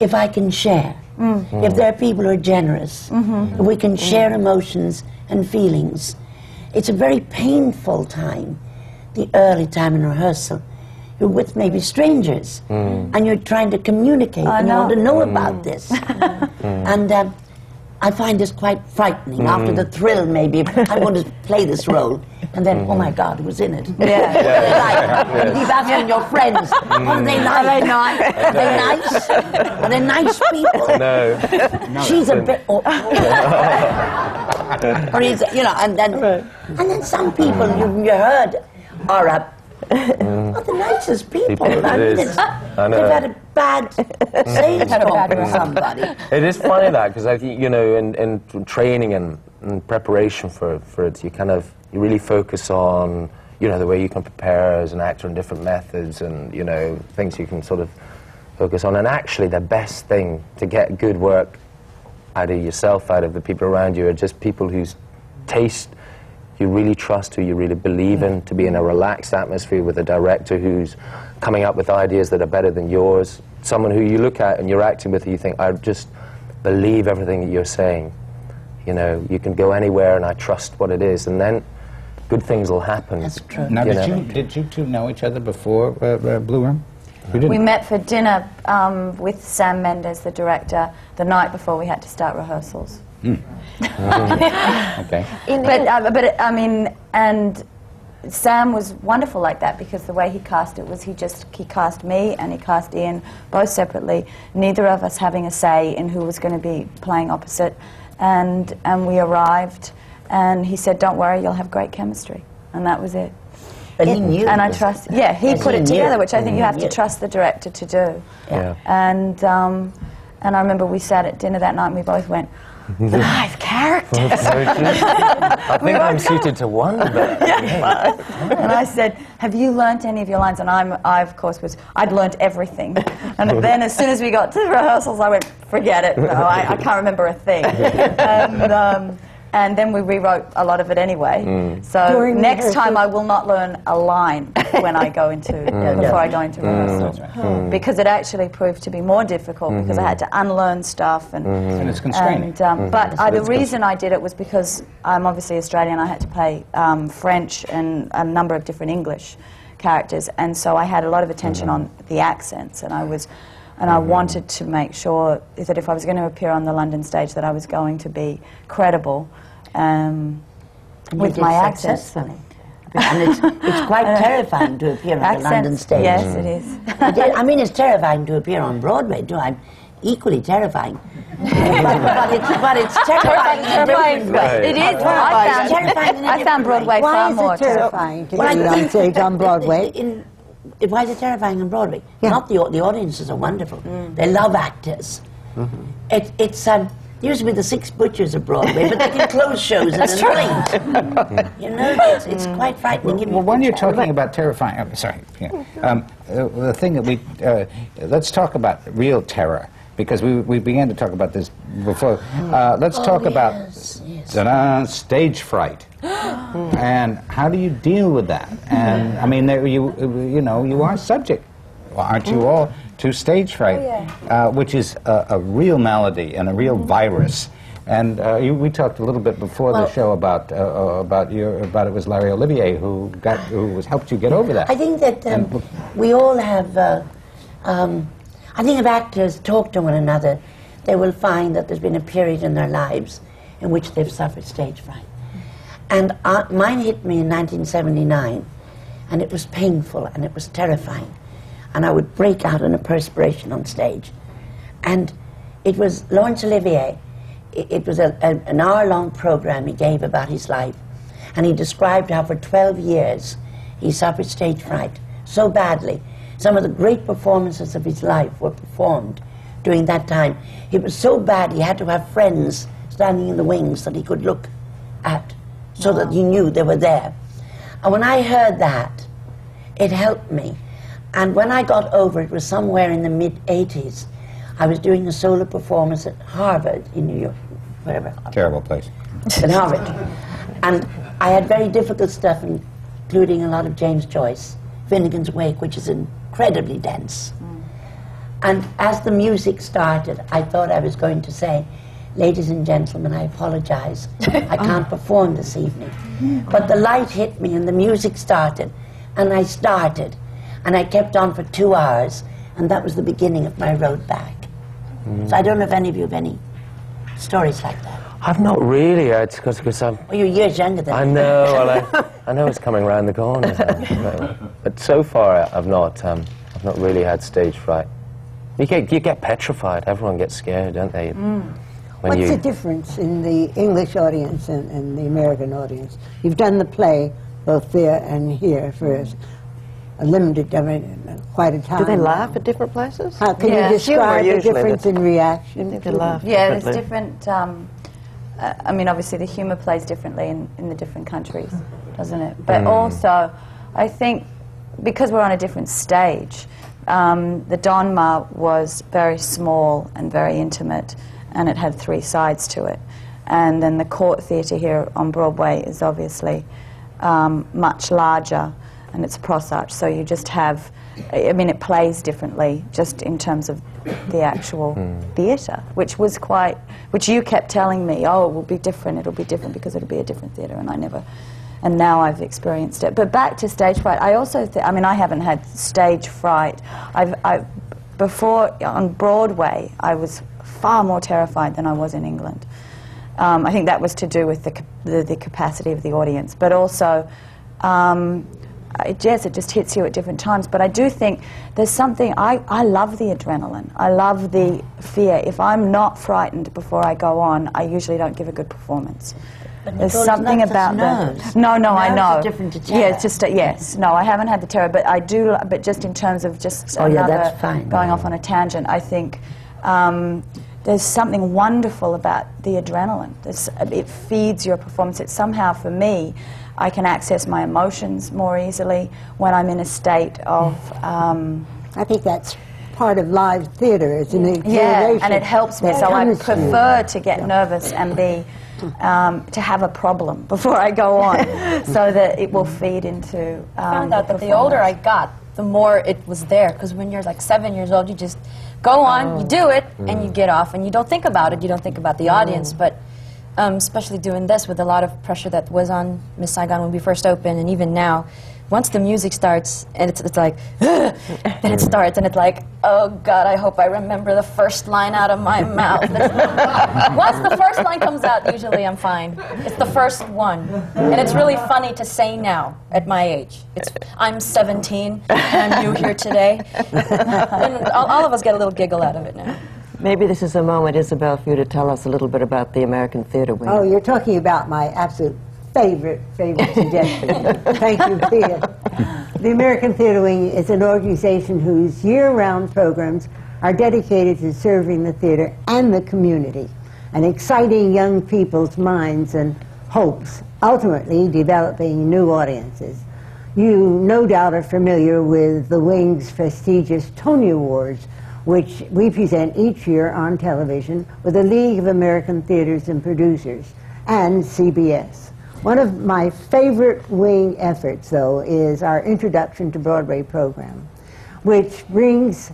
if I can share, mm-hmm. if there are people who are generous, mm-hmm. if we can mm-hmm. share emotions and feelings. It's a very painful time, the early time in rehearsal. You're with maybe strangers, mm. and you're trying to communicate, I and you want to know. know mm. about this. Mm. and um, I find this quite frightening. After hmm. the thrill, maybe I want to play this role, and then, oh my hmm. God, who's in it? Yeah. Like, and keep asking your friends, are they hmm. nice? Are they nice? Are they nice? Are they nice people? No. She's a bit. Or, or he's, you know, and then, and then some people you, you heard are up. Are the nicest people. People, I it mean, it's, I know. Mm. they've had a bad sales Had a bad with somebody. It is funny that because I think you know in, in training and, and preparation for, for it, you kind of you really focus on you know the way you can prepare as an actor and different methods and you know things you can sort of focus on. And actually, the best thing to get good work out of yourself, out of the people around you, are just people whose taste you really trust, who you really believe in, to be in a relaxed atmosphere with a director who's coming up with ideas that are better than yours, someone who you look at and you're acting with, and you think, I just believe everything that you're saying. You know, you can go anywhere, and I trust what it is, and then good things will happen. That's true. Now, You did know. you, did you two know each other before uh, uh, Blue Room? You? We met for dinner um, with Sam Mendes, the director, the night before we had to start rehearsals. Okay. But, uh, but I mean, and Sam was wonderful like that because the way he cast it was he just he cast me and he cast Iain both separately, neither of us having a say in who was going to be playing opposite, and and we arrived, and he said, "Don't worry, you'll have great chemistry," and that was it. But he knew. And I this. trust, yeah, he put he it together, which I think you have to trust the director to do. Yeah. And um, and I remember we sat at dinner that night and we both went, Five characters. I think I'm suited to one. But and I said, "Have you learnt any of your lines?" And I'm, I of course was, I'd learnt everything. And then as soon as we got to rehearsals, I went, "Forget it. No, I, I can't remember a thing." and, um, and then we rewrote a lot of it anyway. So During next time, I will not learn a line when I go into uh, before I go into rehearsal, because it actually proved to be more difficult because I had to unlearn stuff and. And it's constraining. And, um, But uh, the reason I did it was because I'm obviously Australian. I had to play um, French and a number of different English characters, and so I had a lot of attention on the accents, and I was, and I wanted to make sure that if I was going to appear on the London stage, that I was going to be credible um, with did my accents. successfully. And it's, it's quite terrifying to appear on the London stage. yes, it is. It is- I mean, it's terrifying to appear on Broadway, too. I'm equally terrifying. but, but it's, but it's terrifying in a different way. It is. It's I terrifying found, in a I found different way. Broadway Why far is more it terrifying to Well, I get on think stage on Broadway? In, in, why is it terrifying on Broadway? Yeah. Not the, the audiences are wonderful. They love actors. It, it's um, used to be the six butchers of Broadway, but they can close shows in a blink. you know, it's, it's quite frightening. Give me Well, when you're picture. talking about terrifying, I'm sorry, yeah. um, uh, the thing that we, uh, let's talk about real terror, because we, we began to talk about this before. Uh, let's talk about yes, yes. stage fright. and how do you deal with that? And, I mean, there, you, you know, you are subject, aren't you all, to stage fright, uh, which is a, a real malady and a real virus. And uh, you, we talked a little bit before the show about uh, uh, about your about it was Larry Olivier who got who was helped you get over that. I think that um, we all have. Uh, um, I think if actors talk to one another, they will find that there's been a period in their lives in which they've suffered stage fright. And uh, mine hit me in 1979, and it was painful and it was terrifying. And I would break out in a perspiration on stage. And it was Laurence Olivier. It, it was a, a- an hour long program he gave about his life. And he described how for 12 years he suffered stage fright so badly. Some of the great performances of his life were performed during that time. It was so bad he had to have friends standing in the wings that he could look at so that he knew they were there. And when I heard that, it helped me. And when I got over it was somewhere in the mid 80s. I was doing a solo performance at Harvard in New York, wherever, Terrible place. at Harvard. And I had very difficult stuff, including a lot of James Joyce, Finnegans Wake, which is incredibly dense. Mm. And as the music started, I thought I was going to say, Ladies and gentlemen, I apologize. I can't perform this evening. But the light hit me and the music started, and I started. And I kept on for two hours, and that was the beginning of my road back. So I don't know if any of you have any stories like that. I've not really. uh, It's because I'm. Well, you're years younger than I know. Well, I, I know it's coming round the corner. so- but so far, I've not. Um, I've not really had stage fright. You get you get petrified. Everyone gets scared, don't they? When What's you, the difference in the English audience and, and the American audience? You've done the play both there and here first. Limited, I mean, quite a time. Do they laugh at different places? How can Yeah. you describe the difference in reaction? They to laugh. Yeah, there's different. Um, uh, I mean, obviously, the humour plays differently in, in the different countries, doesn't it? But also, I think because we're on a different stage, um, the Donmar was very small and very intimate, and it had three sides to it. And then the Cort Theatre here on Broadway is obviously um, much larger, and it's a Prosarch, so you just have. I mean, it plays differently just in terms of the actual theatre, which was quite, which you kept telling me, oh, it will be different, it'll be different because it'll be a different theatre, and I never, and now I've experienced it. But back to stage fright, I also, th- I mean, I haven't had stage fright. I've, I've, before on Broadway, I was far more terrified than I was in England. Um, I think that was to do with the, the, the capacity of the audience, but also, um, it, yes, it just hits you at different times. But I do think there's something, I, I love the adrenaline. I love the fear. If I'm not frightened before I go on, I usually don't give a good performance. But There's Nicole, something it's about not the just nerves. no, no, I know. are different to Yeah, terror. it's just a, yes, no, I haven't had the terror, but I do. But just in terms of just Oh, yeah, another that's fine. going off on a tangent, I think um, there's something wonderful about the adrenaline. There's, it feeds your performance. It somehow, for me, I can access my emotions more easily when I'm in a state of. Um, I think that's part of live theater. It's an yeah, and it helps me. So I comes to prefer to get nervous and be. Um, to have a problem before I go on, so that it will feed into. Um, I found out that the older I got, the more it was there. Because when you're like seven years old, you just go on, you do it, and you get off, and you don't think about it. You don't think about the audience. But um, especially doing this with a lot of pressure that was on Miss Saigon when we first opened, and even now, once the music starts, and it's, it's like, then it starts, and it's like, oh God, I hope I remember the first line out of my mouth. once the first line comes out, usually I'm fine. It's the first one, and it's really funny to say now at my age. It's I'm 17 and I'm new here today, and all, all of us get a little giggle out of it now. Maybe this is a moment, Isabelle, for you to tell us a little bit about the American Theatre Wing. Oh, you're talking about my absolute favorite, favorite suggestion. Thank you, Pia. The American Theatre Wing is an organization whose year-round programs are dedicated to serving the theater and the community and exciting young people's minds and hopes, ultimately developing new audiences. You no doubt are familiar with the Wing's prestigious Tony Awards, which we present each year on television with the League of American Theaters and Producers and CBS. One of my favorite Wing efforts, though, is our Introduction to Broadway program, which brings,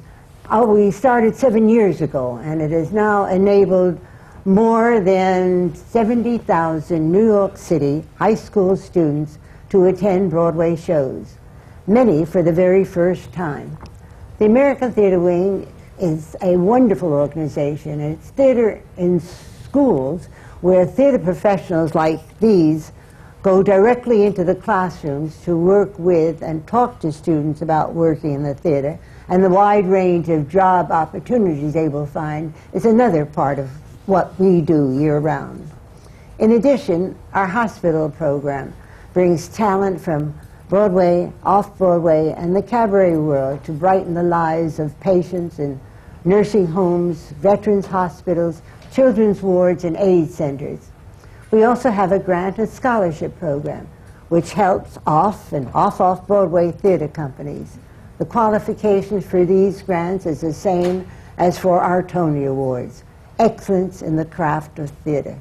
oh, we started seven years ago, and it has now enabled more than 70,000 New York City high school students to attend Broadway shows, many for the very first time. The American Theatre Wing is a wonderful organization, and it's theater in schools where theater professionals like these go directly into the classrooms to work with and talk to students about working in the theater. And the wide range of job opportunities they will find is another part of what we do year round. In addition, our hospital program brings talent from Broadway, off Broadway, and the cabaret world to brighten the lives of patients in nursing homes, veterans hospitals, children's wards, and AIDS centers. We also have a grant and scholarship program, which helps off and off off Broadway theater companies. The qualifications for these grants is the same as for our Tony Awards excellence in the craft of theater.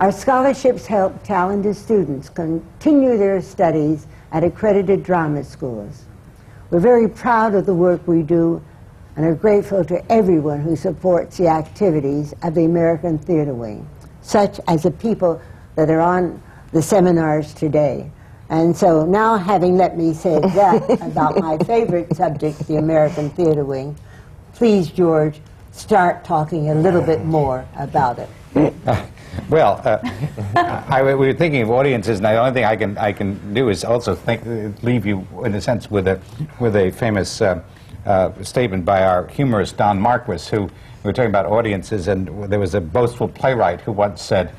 Our scholarships help talented students continue their studies at accredited drama schools. We're very proud of the work we do and are grateful to everyone who supports the activities of the American Theatre Wing, such as the people that are on the seminars today. And so now, having let me say that about my favorite subject, the American Theatre Wing, please, George, start talking a little bit more about it. Well, uh, I, we were thinking of audiences, and the only thing I can I can do is also think, leave you, in a sense, with a with a famous uh, uh, statement by our humorist Don Marquis, who we were talking about audiences, and there was a boastful playwright who once said.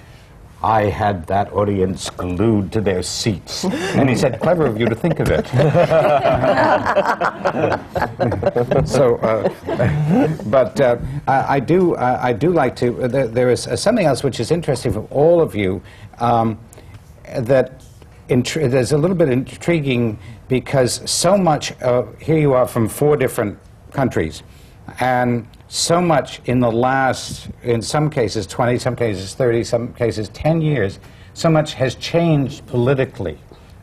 I had that audience glued to their seats. And he said, clever of you to think of it. so, uh, but uh, I, I do, uh, I do like to, uh, there, there is uh, something else which is interesting for all of you, um, that intri- there's a little bit intriguing because so much, uh, here you are from four different countries, and so much in the last, in some cases 20, some cases 30, some cases 10 years, so much has changed politically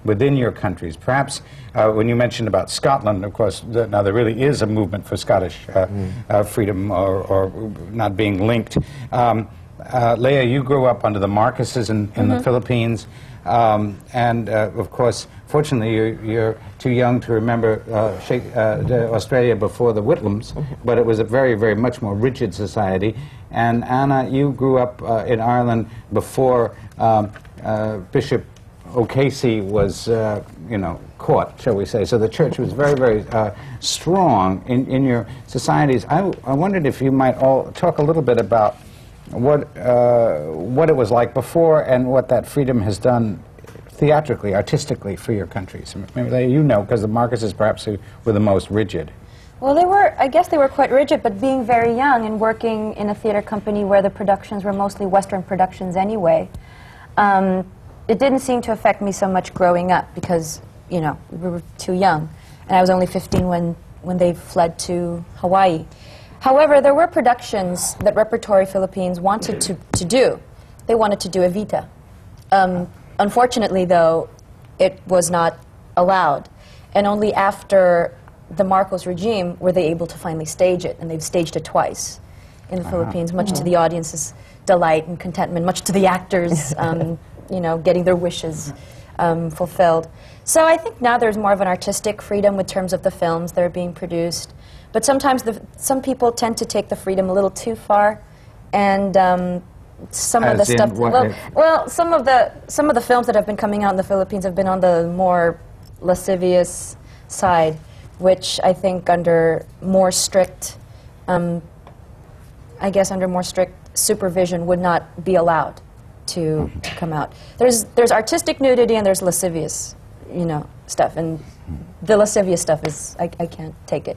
within your countries. Perhaps uh, when you mentioned about Scotland, of course, th- now there really is a movement for Scottish uh, uh, freedom or, or not being linked. Um, uh, Lea, you grew up under the Marcoses in, in the Philippines. Um, and uh, of course, fortunately, you're, you're too young to remember uh, uh, Australia before the Whitlams, but it was a very, very much more rigid society. And Anna, you grew up uh, in Ireland before um, uh, Bishop O'Casey was, uh, you know, caught, shall we say. So the church was very, very uh, strong in, in your societies. I, I wondered if you might all talk a little bit about what, uh, what it was like before and what that freedom has done theatrically, artistically for your countries. Maybe you know, because the Marcoses perhaps were the most rigid. Well, they were, I guess they were quite rigid, but being very young and working in a theater company where the productions were mostly Western productions anyway, um, it didn't seem to affect me so much growing up because, you know, we were too young. And I was only 15 when, when they fled to Hawaii. However, there were productions that Repertory Philippines wanted to, to do. They wanted to do Evita. Um, unfortunately, though, it was not allowed. And only after the Marcos regime were they able to finally stage it, and they've staged it twice in the Philippines, much to the audience's delight and contentment, much to the actors, um, you know, getting their wishes um, fulfilled. So I think now there's more of an artistic freedom in terms of the films that are being produced. But sometimes the, some people tend to take the freedom a little too far, and um, some of the stuff. well, well, some of the some of the films that have been coming out in the Philippines have been on the more lascivious side, which I think under more strict, um, I guess under more strict supervision would not be allowed to, to come out. There's there's artistic nudity and there's lascivious, you know, stuff, and the lascivious stuff is I, I can't take it.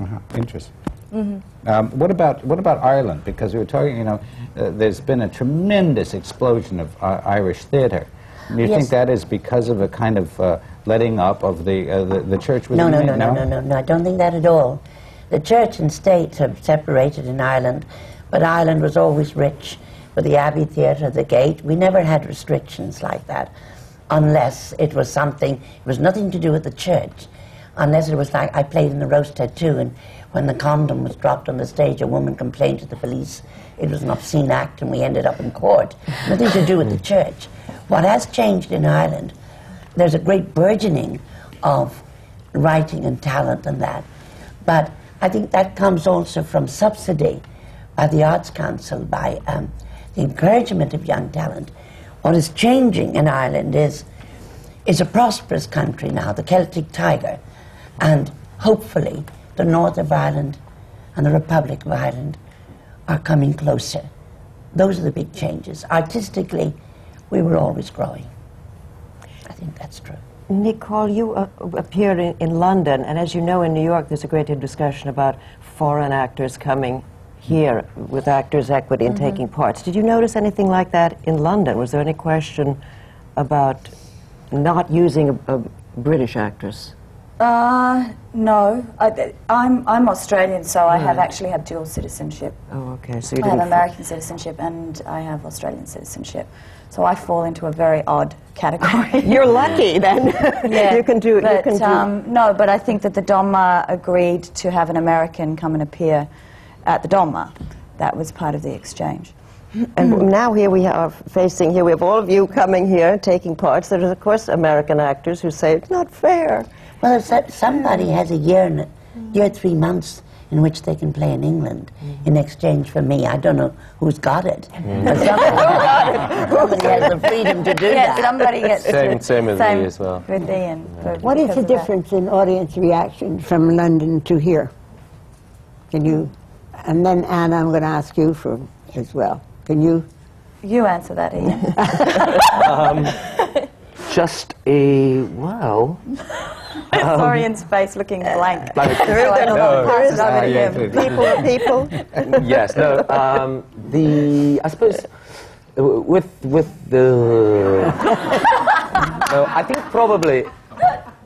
Uh-huh. Interesting. Mm-hmm. Um, what about what about Ireland? Because we were talking, you know, uh, there's been a tremendous explosion of uh, Irish theatre. Do you Yes. think that is because of a kind of uh, letting up of the, uh, the the church? No, no, no, no, no, no, no. I don't think that at all. The church and state have separated in Ireland, but Ireland was always rich with the Abbey Theatre, the Gate. We never had restrictions like that, unless it was something. It was nothing to do with the church, unless it was like I played in the Rose Tattoo, and when the condom was dropped on the stage, a woman complained to the police. It was an obscene act, and we ended up in court. Nothing to do with the church. What has changed in Ireland there's a great burgeoning of writing and talent and that. But I think that comes also from subsidy by the Arts Council, by um, the encouragement of young talent. What is changing in Ireland is, is a prosperous country now, the Celtic Tiger, and hopefully the North of Ireland and the Republic of Ireland are coming closer. Those are the big changes. Artistically, we were always growing. I think that's true. Nicole, you uh, appeared in, in London, and as you know, in New York, there's a great deal of discussion about foreign actors coming here with Actors Equity and taking parts. Did you notice anything like that in London? Was there any question about not using a, a British actress? Uh, no. I, I'm, I'm Australian, so I have actually had dual citizenship. Oh, okay. So you I have. American citizenship and I have Australian citizenship. So I fall into a very odd category. You're lucky then. Yeah, you can do. But, you can do. Um, no, but I think that the Donmar agreed to have an American come and appear at the Donmar. That was part of the exchange. And now here we are facing here, we have all of you coming here, taking parts. There are, of course, American actors who say, it's not fair. Well, if somebody has a year, and a- year, three months in which they can play in England in exchange for me, I don't know who's got it. But somebody, somebody has the freedom to do Yeah, that. somebody gets Same- same with me as well. With Iain. for- What is the of that. difference in audience reaction from London to here? Can you, and then Anna, I'm going to ask you for as well. Can you? You answer that, Iain. Um, Just a well. Saw Iain's face looking blank. Like, So I no. pass it over Ah, to yes, him. People people. yes, no. Um, the I suppose uh, with with the no, I think probably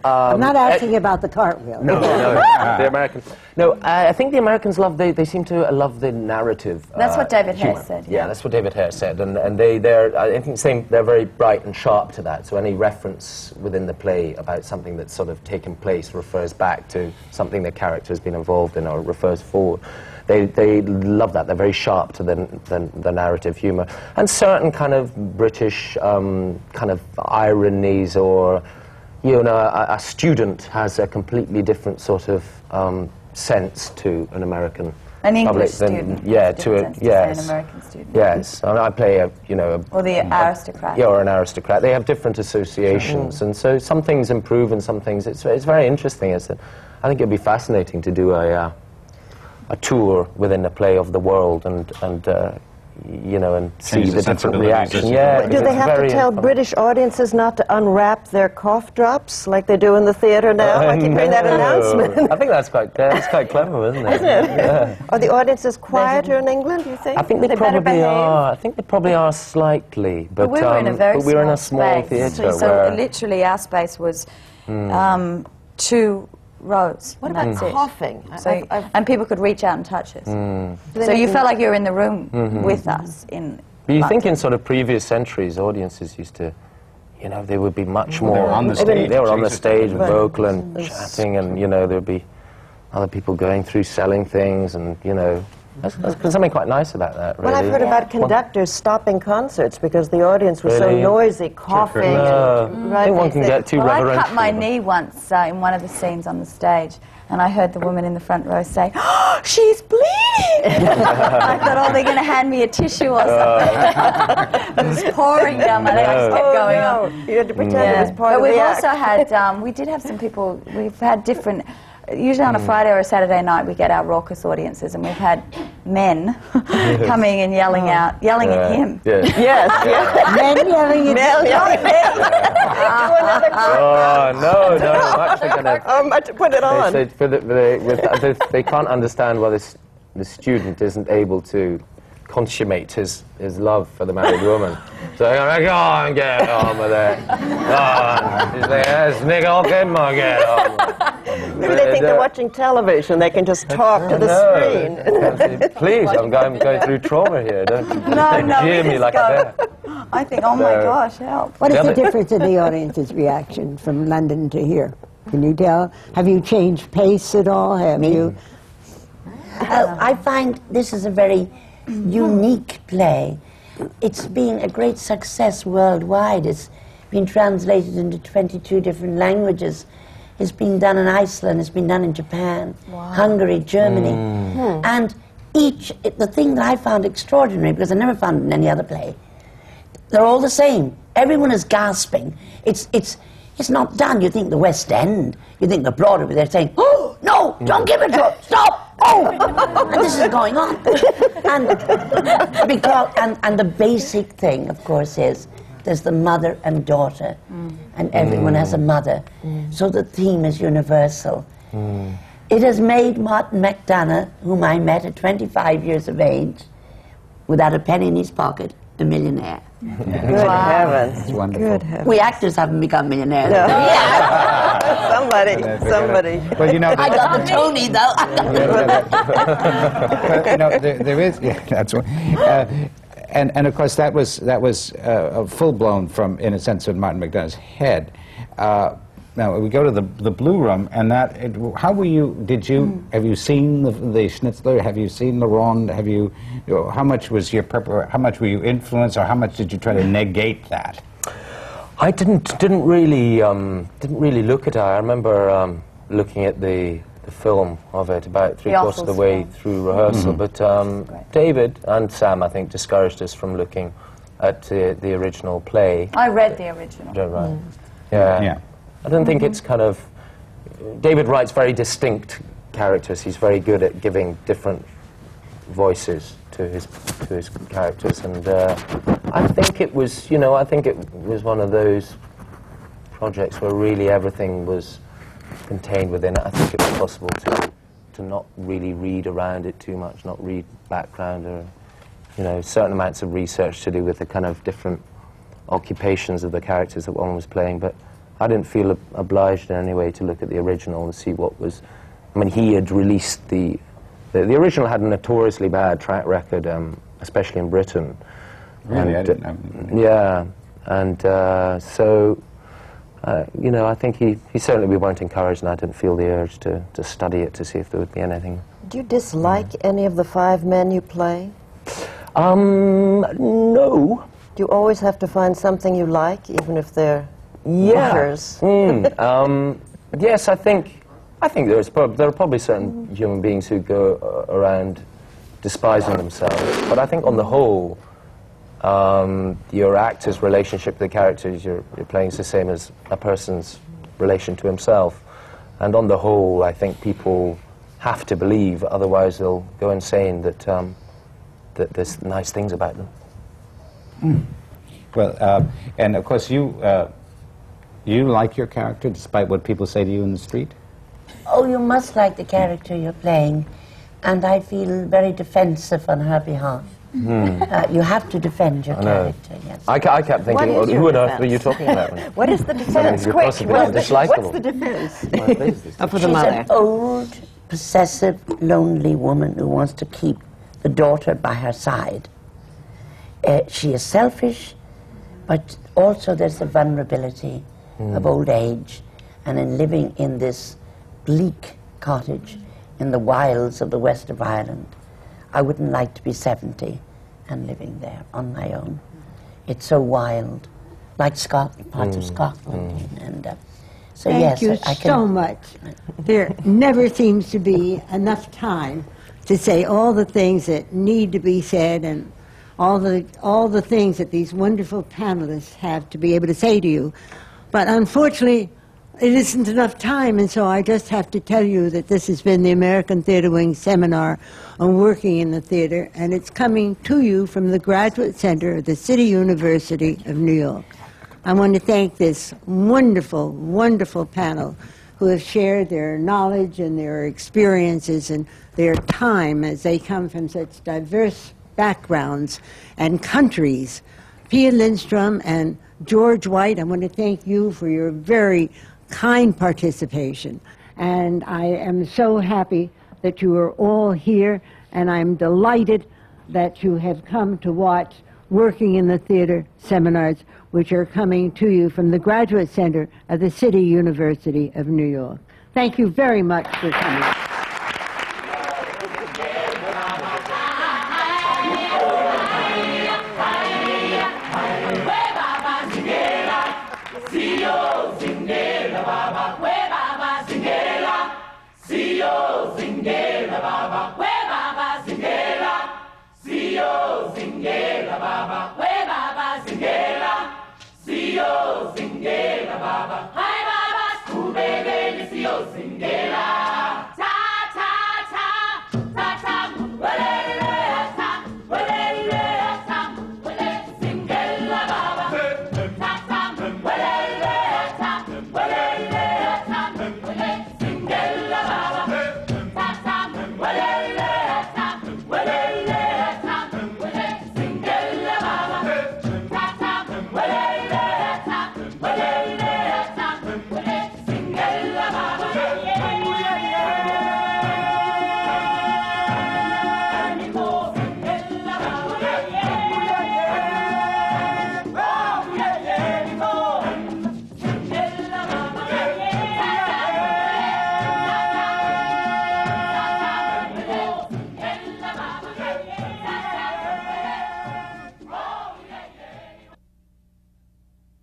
I'm not asking about the cartwheel. no, no, the American. No, I, I think the Americans love they they seem to love the narrative. That's uh, what David humor. Hare said, Yeah. yeah. that's what David Hare said, and and they they're I think same they're very bright and sharp to that. So any reference within the play about something that's sort of taken place refers back to something the character has been involved in or refers forward. They, they love that. They're very sharp to the, the, the narrative humour. And certain kind of British um, kind of ironies or you know, a, a student has a completely different sort of um, sense to an American An English public than- yeah, to a sense to, an yes, American student. Yes, I, mean, I play a you know a, Or the aristocrat. yeah, or an aristocrat. They have different associations, and so some things improve and some things. It's it's very interesting. It's that I think it'd be fascinating to do a uh, a tour within a play of the world and and uh, you know, and see the the, different reaction. Yeah. Do they have to tell fun. British audiences not to unwrap their cough drops like they do in the theater now? I keep hearing that No. announcement. I think that's quite that's quite clever, isn't it? Yeah. Are the audiences quieter in England, do you think? I think they, They better probably behave. are. I think they probably are slightly, but, But we were in a um, very but we were in a small small space. theatre. So where, Hmm. literally our space was um, two rows. What about that's coughing? So, I've- I've- and people could reach out and touch us. They So you felt like you were in the room Mm-hmm. with us in. But you think in sort of previous centuries, audiences used to, you know, they would be much more. were on the They stage, They were on the stage, Right. vocal and chatting, and you know, there'd be other people going through selling things, and you know, that's, that's something quite nice about that. Really. Well, I've heard about conductors stopping concerts because the audience was so noisy, coughing. No, and, I think one can get too Well, I cut my knee once uh, in one of the scenes on the stage, and I heard the woman in the front row say, oh, "She's bleeding!" I thought, "Oh, they're going to hand me a tissue or something." it was pouring down my leg. I just kept Oh, going no. on. You had to pretend it was part but we've also act. had, um, we did have some people, we've had different, usually on a mm. Friday or a Saturday night we get our raucous audiences and we've had men coming and yelling oh. out, yelling at him. Yeah. Yes, yes. Men yelling at Mel yelling. Do another Oh, oh no, no! I'm actually gonna. Oh, much to put it They on. said for the, for with, they, they can't understand why this, the student isn't able to consummate his, his love for the married woman. So they're like, go on, get on with it. Go on. He's like, yes, nigga, okay, man, get on. Maybe they think they're watching television. They can just talk to the screen. screen. Please, I'm going, going through trauma here. Don't, No, don't no, jeer me like go- that. I think, oh my gosh, help. What is the difference in the audience's reaction from London to here? Can you tell? Have you changed pace at all? Have you? Uh, I find this is a very unique play. It's been a great success worldwide. It's been translated into 22 different languages. It's been done in Iceland, it's been done in Japan, Hungary, Germany. Hmm. And each, it- the thing that I found extraordinary, because I never found it in any other play, they're all the same. Everyone is gasping. It's, it's, it's not done. You think the West End, you think the Broadway, they're saying, oh, no, don't give it to her, stop, oh, and this is going on. And, because, and, and the basic thing, of course, is there's the mother and daughter, mm. and everyone has a mm. mother. Mm. So the theme is universal. It has made Martin McDonagh, whom I met at 25 years of age, without a penny in his pocket, a millionaire. Good heavens. It's wonderful. Good heavens. We actors haven't become millionaires. somebody, somebody. Well, you know, I got the Tony, though. but, you know, there, there is. Yeah, that's one. Uh, and and of course that was that was uh, full blown from, in a sense, in Martin McDonagh's head. Uh, now we go to the the Blue Room, and that. It, how were you? Did you have you seen the, the Schnitzler? Have you seen the Ronde? Have you? you know, how much was your prepar- How much were you influenced, or how much did you try to negate that? I didn't didn't really um, didn't really look at it. I remember um, looking at the, the film of it about three quarters of the way film. through rehearsal. But um, David and Sam, I think, discouraged us from looking at uh, the original play. I read the original. Yeah, right. Yeah. Yeah. I don't think it's kind of. David writes very distinct characters. He's very good at giving different voices to his to his characters, and uh, I think it was, you know, I think it was one of those projects where really everything was contained within it. I think it was possible to to not really read around it too much, not read background or, you know, certain amounts of research to do with the kind of different occupations of the characters that one was playing, but I didn't feel ob- obliged in any way to look at the original and see what was. I mean, he had released the. The, the original had a notoriously bad track record, um, especially in Britain. Really, I And, didn't uh, know. Yeah, and uh, so, uh, you know, I think he, he certainly we weren't encouraged, and I didn't feel the urge to, to study it to see if there would be anything. Do you dislike any of the five men you play? Um, no. Do you always have to find something you like, even if they're Yeah. Mm, um, yes, I think I think there's prob- there are probably certain human beings who go uh, around despising themselves, but I think on the whole, um, your actor's relationship to the characters you're, you're playing is the same as a person's relation to himself, and on the whole, I think people have to believe, otherwise they'll go insane that um, that there's nice things about them. Well, uh, and of course, you, uh, you like your character despite what people say to you in the street? Oh, you must like the character you're playing, and I feel very defensive on her behalf. Uh, you have to defend your Hmm. I know. character, yes. I, ca- I kept thinking, is well, who on earth defense? were you talking about? What is the defense? Quick, what's the, dislikable. what's the defense? Well, please, this- for the She's mother. an old, possessive, lonely woman who wants to keep the daughter by her side. Uh, she is selfish, but also there's a vulnerability of old age and in living in this bleak cottage in the wilds of the west of Ireland. I wouldn't like to be 70 and living there on my own. It's so wild, like Scotland, parts of Scotland. And, uh, so Thank yes, you I, I can so much. There never seems to be enough time to say all the things that need to be said and all the all the things that these wonderful panelists have to be able to say to you. But unfortunately, it isn't enough time, and so I just have to tell you that this has been the American Theatre Wing seminar on working in the theater, and it's coming to you from the Graduate Center of the City University of New York. I want to thank this wonderful, wonderful panel who have shared their knowledge and their experiences and their time as they come from such diverse backgrounds and countries. Pia Lindstrom and George White, I want to thank you for your very kind participation. And I am so happy that you are all here, and I'm delighted that you have come to watch Working in the Theater seminars, which are coming to you from the Graduate Center of the City University of New York. Thank you very much for coming.